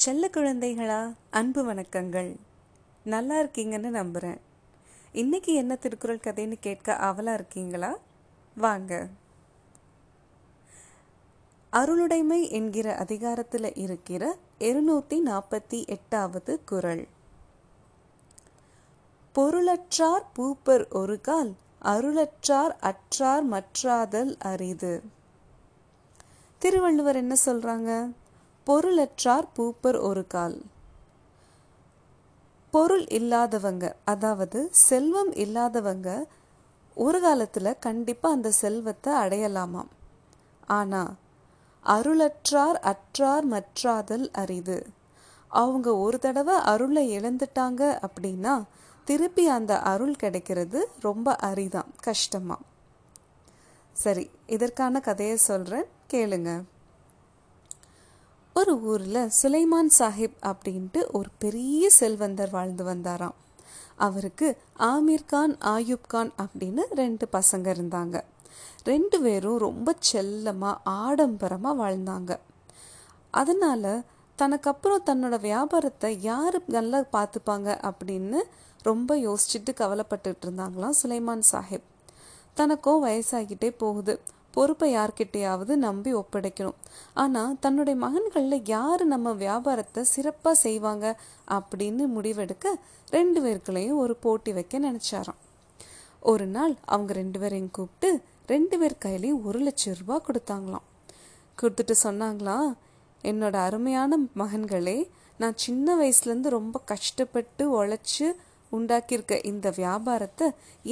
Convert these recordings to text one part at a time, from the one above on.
செல்ல குழந்தைகளா? அன்பு வணக்கங்கள். நல்லா இருக்கீங்கன்னு நம்புகிறேன் இன்னைக்கு என்ன திருக்குறள் கதைன்னு கேட்க அவலாக இருக்கீங்களா? வாங்க. அருளுடைமை என்கிற அதிகாரத்தில் இருக்கிற இருநூத்தி நாற்பத்தி எட்டாவது குறள். பொருளற்றார் பூப்பர் ஒரு கால் அருளற்றார் அற்றார் மற்றாதல் அரிது. திருவள்ளுவர் என்ன சொல்றாங்க? பொருளற்றார் பூப்பர் ஒரு கால். பொருள் இல்லாதவங்க அதாவது செல்வம் இல்லாதவங்க ஒரு காலத்தில் கண்டிப்பாக அந்த செல்வத்தை அடையலாமாம். ஆனால் அருளற்றார் அற்றார் மற்றாதல் அரிது. அவங்க ஒரு தடவை அருளை இழந்துட்டாங்க அப்படின்னா திருப்பி அந்த அருள் கிடைக்கிறது ரொம்ப அரிதான் கஷ்டமாக சரி இதற்கான கதையை சொல்கிறேன் கேளுங்க. ஒரு ஊரில் சுலைமான் சாஹிப் அப்படின்ட்டு ஒரு பெரிய செல்வந்தர் வாழ்ந்து வந்தாராம். அவருக்கு ஆமீர் கான் ஆயூப் கான் அப்படின்னு ரெண்டு பசங்க இருந்தாங்க. ரெண்டு பேரும் ரொம்ப செல்லமாக ஆடம்பரமாக வாழ்ந்தாங்க. அதனால் தனக்கு அப்புறம் தன்னோட வியாபாரத்தை யார் நல்லா பார்த்துப்பாங்க அப்படின்னு ரொம்ப யோசிச்சுட்டு கவலைப்பட்டுட்டு இருந்தாங்களாம் சுலைமான் சாஹிப். தனக்கும் வயசாகிட்டே போகுது. பொறுப்பை யார்கிட்டையாவது நம்பி ஒப்படைக்கணும். ஆனா தன்னுடைய மகன்களில் யார் நம்ம வியாபாரத்தை சிறப்பாக செய்வாங்க அப்படின்னு முடிவெடுக்க ரெண்டு பேருக்குள்ளேயும் ஒரு போட்டி வைக்க நினைச்சாராம். ஒரு நாள் அவங்க ரெண்டு பேரையும் கூப்பிட்டு ரெண்டு பேர் கையிலையும் ஒரு லட்சம் ரூபாய் கொடுத்தாங்களாம். கொடுத்துட்டு சொன்னாங்களாம் என்னோட அருமையான மகன்களே நான் சின்ன வயசுலேருந்து ரொம்ப கஷ்டப்பட்டு உழைச்சி உண்டாக்கியிருக்க இந்த வியாபாரத்தை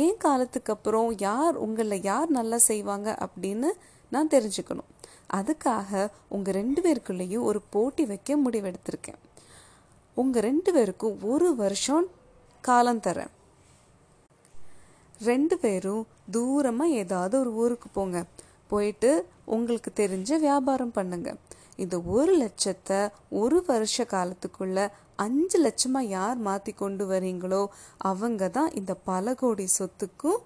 ஏன் காலத்துக்கு அப்புறம் யார் உங்களில் யார் நல்லா செய்வாங்க அப்படின்னு நான் தெரிஞ்சுக்கணும். அதுக்காக உங்கள் ரெண்டு பேருக்குள்ளேயும் ஒரு போட்டி வைக்க முடிவெடுத்திருக்கேன். உங்கள் ரெண்டு பேருக்கும் ஒரு வருஷம் காலம் தரேன். ரெண்டு பேரும் தூரமாக ஏதாவது ஒரு ஊருக்கு போங்க. போயிட்டு உங்களுக்கு தெரிஞ்ச வியாபாரம் பண்ணுங்க. இந்த ஒரு லட்சத்தை ஒரு வருஷ காலத்துக்குள்ள அஞ்சு லட்சமாக யார் மாற்றி கொண்டு வரீங்களோ அவங்க தான் இந்த பல கோடி சொத்துக்கும்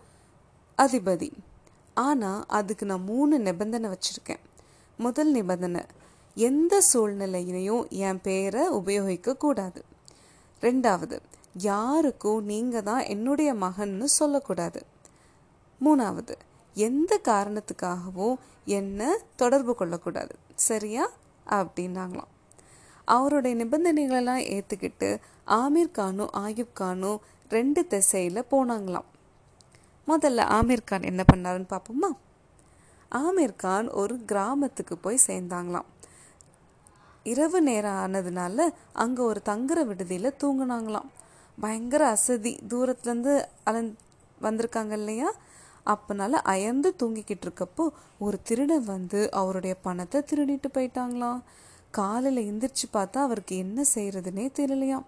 அதிபதி. ஆனால் அதுக்கு நான் மூணு நிபந்தனை வச்சுருக்கேன். முதல் நிபந்தனை எந்த சூழ்நிலையிலையும் என் பேரை உபயோகிக்கக்கூடாது ரெண்டாவது யாருக்கும் நீங்கள் தான் என்னுடைய மகன்னு சொல்லக்கூடாது. மூணாவது எந்த காரணத்துக்காகவும் என்ன தொடர்பு கொள்ளக்கூடாது. சரியா? அப்படின்னாங்களாம். அவருடைய நிபந்தனைகளெல்லாம் ஏற்றுக்கிட்டு ஆமீர் கானும் ஆயுப் கானும் ரெண்டு திசையில் போனாங்களாம். முதல்ல ஆமீர் கான் என்ன பண்ணாருன்னு பார்ப்போமா ஆமீர் கான் ஒரு கிராமத்துக்கு போய் சேர்ந்தாங்களாம். இரவு நேரம் ஆனதுனால அங்கே ஒரு தங்குற விடுதியில் தூங்குனாங்களாம். பயங்கர அசதி தூரத்துலேருந்து அலந் வந்திருக்காங்க இல்லையா? அப்பனால அயர்ந்து தூங்கிக்கிட்டு இருக்கப்போ ஒரு திருடன் வந்து அவருடைய பணத்தை திருடிட்டு போயிட்டாங்களாம். காலையில் எந்திரிச்சு பார்த்தா அவருக்கு என்ன செய்கிறதுனே தெரியலையாம்.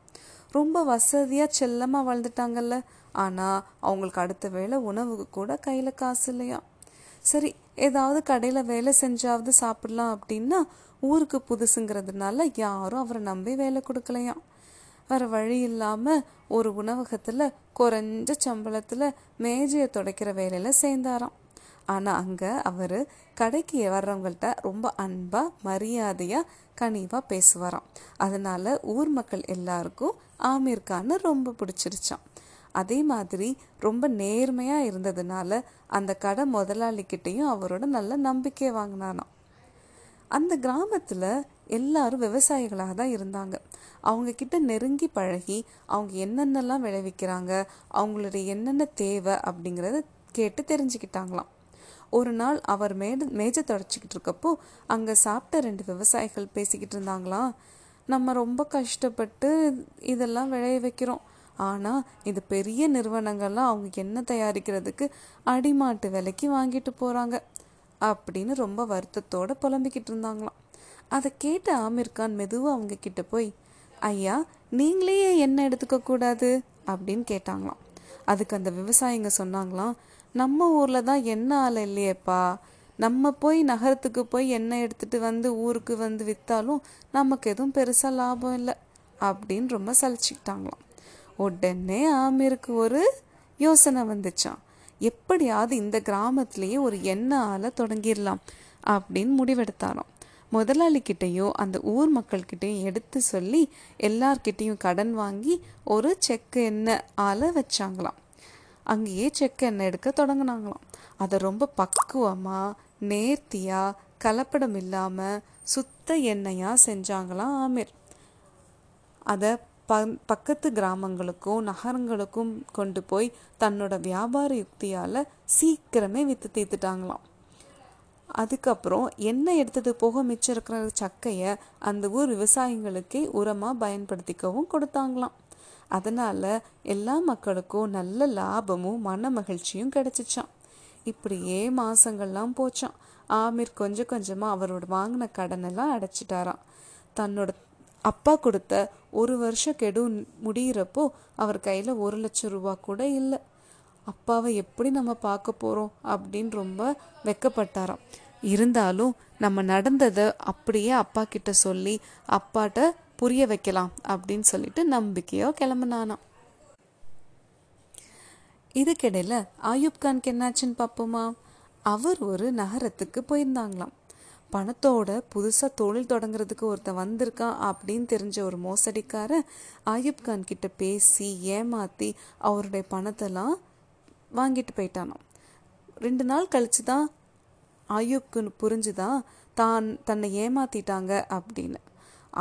ரொம்ப வசதியாக செல்லமாக வாழ்ந்துட்டாங்கல்ல. ஆனால் அவங்களுக்கு அடுத்த வேளை உணவுக்கு கூட கையில் காசு இல்லையாம் சரி ஏதாவது கடையில் வேலை செஞ்சாவது சாப்பிடலாம் அப்படின்னா ஊருக்கு புதுசுங்கிறதுனால யாரும் அவரை நம்பி வேலை கொடுக்கலையாம். வேறு வழி இல்லாமல் ஒரு உணவகத்தில் குறைஞ்ச சம்பளத்தில் மேஜையை துடைக்கிற வேலையில் சேர்ந்தாராம். ஆனால் அங்கே அவர் கடைக்கு வர்றவங்கள்ட்ட ரொம்ப அன்பாக மரியாதையாக கனிவாக பேசுவாராம். அதனால் ஊர் மக்கள் எல்லாருக்கும் ஆமீர் கானை ரொம்ப பிடிச்சிருச்சான் அதே மாதிரி ரொம்ப நேர்மையாக இருந்ததுனால அந்த கடை முதலாளிக்கிட்டேயும் அவரோட நல்ல நம்பிக்கை வாங்கினானாம் அந்த கிராமத்தில் எல்லாரும் விவசாயிகளாக தான் இருந்தாங்க. அவங்க கிட்ட நெருங்கி பழகி அவங்க என்னென்னலாம் விளைவிக்கிறாங்க அவங்களுடைய என்னென்ன தேவை அப்படிங்கிறத கேட்டு தெரிஞ்சுக்கிட்டாங்களாம். ஒரு நாள் அவர் மேடு மேஜை தொடச்சிக்கிட்டு இருக்கப்போ அங்கே சாப்பிட்ட ரெண்டு விவசாயிகள் பேசிக்கிட்டு இருந்தாங்களாம் நம்ம ரொம்ப கஷ்டப்பட்டு இதெல்லாம் விளைய வைக்கிறோம். ஆனால் இது பெரிய நிறுவனங்கள்லாம் அவங்க என்ன தயாரிக்கிறதுக்கு அடிமாட்டு விலைக்கு வாங்கிட்டு போகிறாங்க அப்படின்னு ரொம்ப வருத்தத்தோட புலம்பிக்கிட்டு இருந்தாங்களாம். அதை கேட்ட ஆமீர் கான் மெதுவாக அவங்க கிட்ட போய் ஐயா நீங்களே என்ன எடுத்துக்க கூடாது? அப்படின்னு கேட்டாங்களாம். அதுக்கு அந்த விவசாயிங்க சொன்னாங்களாம் நம்ம ஊரில் தான் எண்ணெய் ஆலை இல்லையேப்பா? நம்ம போய் நகரத்துக்கு போய் எண்ணெய் எடுத்துகிட்டு வந்து ஊருக்கு வந்து விற்றாலும் நமக்கு எதுவும் பெருசாக லாபம் இல்லை அப்படின்னு ரொம்ப சலிச்சுக்கிட்டாங்களாம். உடனே ஆமீருக்கு ஒரு யோசனை வந்துச்சான் எப்படியாவது இந்த கிராமத்திலேயே ஒரு எண்ணெய் ஆலை தொடங்கிடலாம் அப்படின்னு முடிவெடுத்தாராம். முதலாளிகிட்டையும் அந்த ஊர் மக்கள்கிட்டையும் எடுத்து சொல்லி எல்லார்கிட்டேயும் கடன் வாங்கி ஒரு செக்கு எண்ணெய் ஆலை வச்சாங்களாம். அங்கேயே செக் எண்ணெய் எடுக்க தொடங்கினாங்களாம். அதை ரொம்ப பக்குவமாக நேர்த்தியாக கலப்படம் இல்லாமல் சுத்த எண்ணெயாக செஞ்சாங்களாம் ஆமீர். அதை ப பக்கத்து கிராமங்களுக்கும் நகரங்களுக்கும் கொண்டு போய் தன்னோட வியாபார யுக்தியால் சீக்கிரமே விற்று தீர்த்துட்டாங்களாம். அதுக்கப்புறம் எண்ணெய் எடுத்தது போக மிச்சம் இருக்கிற சக்கையை அந்த ஊர் விவசாயிகளுக்கே உரமாக பயன்படுத்திக்கவும் கொடுத்தாங்களாம். அதனால் எல்லா மக்களுக்கும் நல்ல லாபமும் மன மகிழ்ச்சியும் கிடச்சிச்சான் இப்படியே மாதங்கள்லாம் போச்சான் ஆமீர் கொஞ்சம் கொஞ்சமாக அவரோட வாங்கின கடனெல்லாம் அடைச்சிட்டாராம். தன்னோட அப்பா கொடுத்த ஒரு வருஷம் கெடு முடிகிறப்போ அவர் கையில் ஒரு லட்சம் ரூபா கூட இல்லை. அப்பாவை எப்படி நம்ம பார்க்க போகிறோம் அப்படின்னு ரொம்ப வெக்கப்பட்டாராம். இருந்தாலும் நம்ம நடந்ததை அப்படியே அப்பா கிட்ட சொல்லி அப்பாட்ட புரிய வைக்கலாம் அப்படின்னு சொல்லிட்டு நம்பிக்கையோ கிளம்புனானா இதுக்கிடையில் ஆயூப் கான்க்கு என்னாச்சுன்னு பார்ப்போமா? அவர் ஒரு நகரத்துக்கு போயிருந்தாங்களாம். பணத்தோட புதுசாக தொழில் தொடங்குறதுக்கு ஒருத்தன் வந்திருக்கான் அப்படின்னு தெரிஞ்ச ஒரு மோசடிக்காரன் ஆயூப் கான் கிட்ட பேசி ஏமாற்றி அவருடைய பணத்தெல்லாம் வாங்கிட்டு போயிட்டானோ ரெண்டு நாள் கழிச்சு தான் ஆயூப்க்கு புரிஞ்சுதான் தான் தன்னை ஏமாத்திட்டாங்க அப்படின்னு.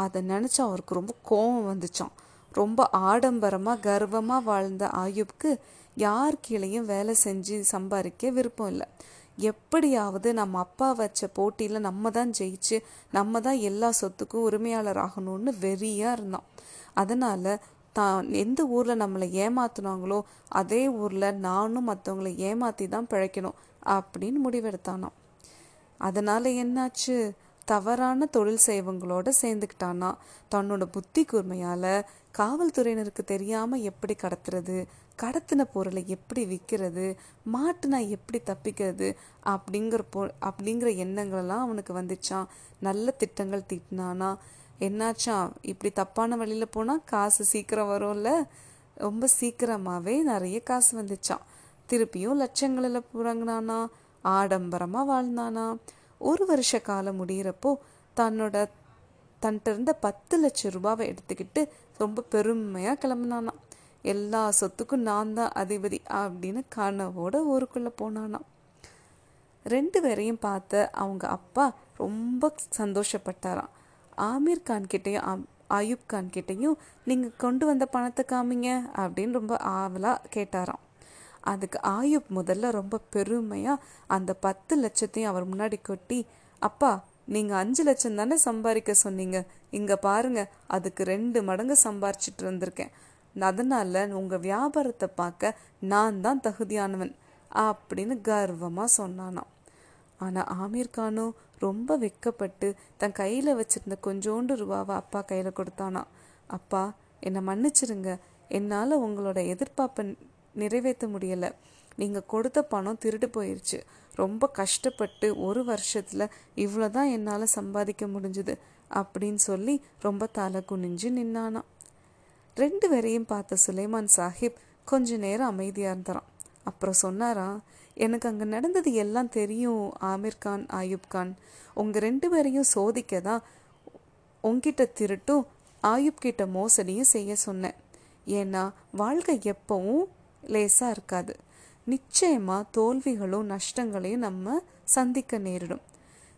அதை நினச்சி அவருக்கு ரொம்ப கோபம் வந்துச்சான் ரொம்ப ஆடம்பரமாக கர்வமாக வாழ்ந்த ஆயுப்க்கு யார் கீழேயும் வேலை செஞ்சு சம்பாதிக்க விருப்பம் இல்லை. எப்படியாவது நம்ம அப்பா வச்ச போட்டியில் நம்ம தான் ஜெயிச்சு நம்ம தான் எல்லா சொத்துக்கும் உரிமையாளர் ஆகணும்னு வெறியாக இருந்தான். அதனால் தான் எந்த ஊரில் நம்மளை ஏமாத்துனாங்களோ அதே ஊரில் நானும் மற்றவங்களை ஏமாற்றி தான் பிழைக்கணும் அப்படின்னு முடிவெடுத்தானாம். அதனால் என்னாச்சு? தவறான தொழில் செய்வங்களோட சேர்ந்துக்கிட்டானா தன்னோட புத்தி கூர்மையால் காவல்துறையினருக்கு தெரியாமல் எப்படி கடத்துறது கடத்தின பொருளை எப்படி விற்கிறது மாட்டுனா எப்படி தப்பிக்கிறது அப்படிங்கிற பொ அப்படிங்கிற எண்ணங்களெல்லாம் அவனுக்கு வந்துச்சான் நல்ல திட்டங்கள் தீட்டினானா என்னாச்சா இப்படி தப்பான வழியில் போனால் காசு சீக்கிரம் வரும்ல? ரொம்ப சீக்கிரமாகவே நிறைய காசு வந்துச்சான் திருப்பியும் லட்சங்களில் புறங்கினானா ஆடம்பரமாக வாழ்ந்தானா. ஒரு வருஷ காலம் முடிகிறப்போ தன்னோட தன்கிட்ட இருந்த பத்து லட்சம் ரூபாவை எடுத்துக்கிட்டு ரொம்ப பெருமையாக கிளம்புனானாம். எல்லா சொத்துக்கும் நான் தான் அதிபதி அப்படின்னு கனவோட ஊருக்குள்ளே போனானாம். ரெண்டு பேரையும் பார்த்த அவங்க அப்பா ரொம்ப சந்தோஷப்பட்டாராம். ஆமீர் கான் கிட்டேயும் ஆயுப் கான் கிட்டேயும் நீங்கள் கொண்டு வந்த பணத்தை காமிங்க அப்படின்னு ரொம்ப ஆவலாக கேட்டாராம். அதுக்கு ஆயுப் முதல்ல ரொம்ப பெருமையாக அந்த பத்து லட்சத்தையும் அவர் முன்னாடி கொட்டி அப்பா நீங்கள் அஞ்சு லட்சம் தானே சம்பாதிக்க சொன்னீங்க? இங்கே பாருங்க அதுக்கு ரெண்டு மடங்கு சம்பாரிச்சிட்டு இருந்திருக்கேன் அதனால உங்கள் வியாபாரத்தை பார்க்க நான் தான் தகுதியானவன் அப்படின்னு கர்வமாக சொன்னானாம். ஆனால் ஆமீர் கானோ ரொம்ப வெக்கப்பட்டு தன் கையில் வச்சிருந்த கொஞ்சோண்டு ரூபாவை அப்பா கையில் கொடுத்தானா அப்பா என்னை மன்னிச்சிருங்க. என்னால் உங்களோட எதிர்பார்ப்பை நிறைவேற்ற முடியலை. நீங்கள் கொடுத்த பணம் திருட்டு போயிடுச்சு ரொம்ப கஷ்டப்பட்டு ஒரு வருஷத்தில் இவ்வளோ தான் என்னால் சம்பாதிக்க முடிஞ்சுது அப்படின்னு சொல்லி ரொம்ப தலை குனிஞ்சு நின்னானாம். ரெண்டு பேரையும் பார்த்த சுலைமான் சாஹிப் கொஞ்ச நேரம் அமைதியாக இருந்தாராம். அப்புறம் சொன்னாரா எனக்கு அங்கே நடந்தது எல்லாம் தெரியும் ஆமீர் கான் ஆயுப் கான். உங்கள் ரெண்டு பேரையும் சோதிக்க தான் உங்ககிட்ட திருட்டும் ஆயுப் கிட்ட மோசடியும் செய்ய சொன்னேன். ஏன்னா வாழ்க்கை எப்பவும் லேசாக இருக்காது. நிச்சயமாக தோல்விகளும் நஷ்டங்களையும் நம்ம சந்திக்க நேரிடும்.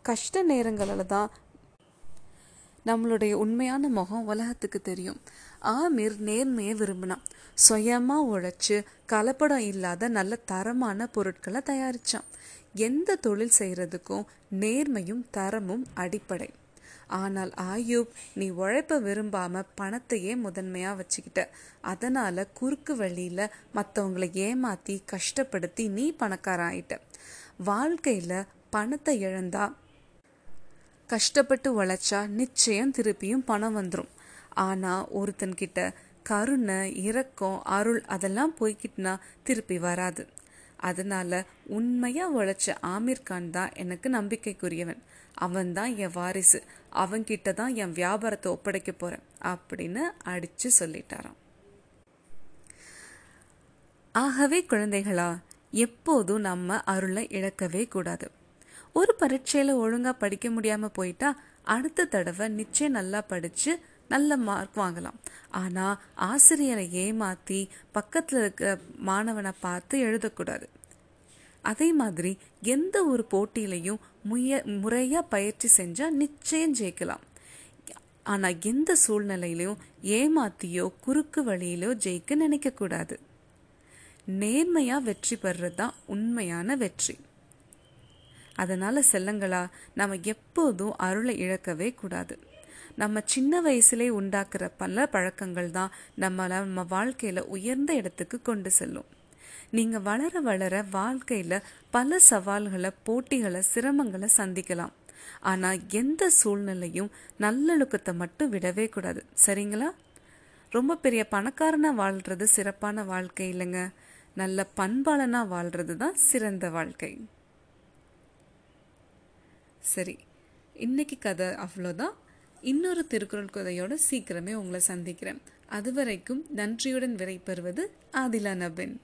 கஷ்ட நேரங்களில் தான் நம்மளுடைய உண்மையான முகம் உலகத்துக்கு தெரியும். ஆமீர் நேர்மையை விரும்பினான். சுயமாக உழைச்சி கலப்படம் இல்லாத நல்ல தரமான பொருட்களை தயாரித்தான் எந்த தொழில் செய்கிறதுக்கும் நேர்மையும் தரமும் அடிப்படை. ஆனால் ஆயூப் நீ உழைப்ப விரும்பாம பணத்தையே முதன்மையா வச்சுக்கிட்ட. அதனால குறுக்கு வழியில மற்றவங்களை ஏமாத்தி கஷ்டப்படுத்தி நீ பணக்கார ஆயிட்ட வாழ்க்கையில பணத்தை இழந்தா கஷ்டப்பட்டு உழைச்சா நிச்சயம் திருப்பியும் பணம் வந்துடும் ஆனா ஒருத்தன்கிட்ட கருணை இரக்கம் அருள் அதெல்லாம் போய்கிட்டுனா திருப்பி வராது. அதனால உண்மையா உழைச்ச ஆமீர் கான் தான் எனக்கு நம்பிக்கைக்குரியவன். அவன்தான் என் வாரிசு. அவன்கிட்ட தான் என் வியாபாரத்தை ஒப்படைக்க போறேன் அப்படின்னு அடிச்சு சொல்லிட்டாராம். ஆகவே குழந்தைகளா எப்போதும் நம்ம அருளை இழக்கவே கூடாது. ஒரு பரீட்சையில ஒழுங்கா படிக்க முடியாம போயிட்டா அடுத்த தடவை நிச்சயம் நல்லா படிச்சு நல்ல மார்க் வாங்கலாம். ஆனா ஆசிரியரை ஏமாத்தி பக்கத்துல இருக்க மாணவனை பார்த்து எழுதக்கூடாது. அதே மாதிரி எந்த ஒரு போட்டியிலையும் முய முறையாக பயிற்சி செஞ்சால் நிச்சயம் ஜெயிக்கலாம். ஆனால் எந்த சூழ்நிலையிலையும் ஏமாத்தியோ குறுக்கு வழியிலோ ஜெயிக்க நினைக்கக்கூடாது நேர்மையாக வெற்றி பெறது தான் உண்மையான வெற்றி. அதனால் செல்லங்களா நம்ம எப்போதும் அருளை இழக்கவே கூடாது. நம்ம சின்ன வயசுலே உண்டாக்குற பல பழக்கங்கள் தான் நம்மளை நம்ம வாழ்க்கையில் உயர்ந்த இடத்துக்கு கொண்டு செல்லும். நீங்க வளர வளர வாழ்க்கையில பல சவால்களை போட்டிகளை சிரமங்களை சந்திக்கலாம். ஆனா எந்த சூழ்நிலையும் நல்லொழுக்கத்தை மட்டும் விடவே கூடாது. சரிங்களா? ரொம்ப பெரிய பணக்காரனா வாழ்றது சிறப்பான வாழ்க்கை இல்லைங்க. நல்ல பண்பாளனா வாழ்றது தான் சிறந்த வாழ்க்கை. சரி இன்னைக்கு கதை அவ்வளோதான். இன்னொரு திருக்குறள் கதையோட சீக்கிரமே உங்களை சந்திக்கிறேன். அதுவரைக்கும் நன்றியுடன் விரைபெறுவது ஆதிலா நபின்